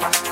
Bye.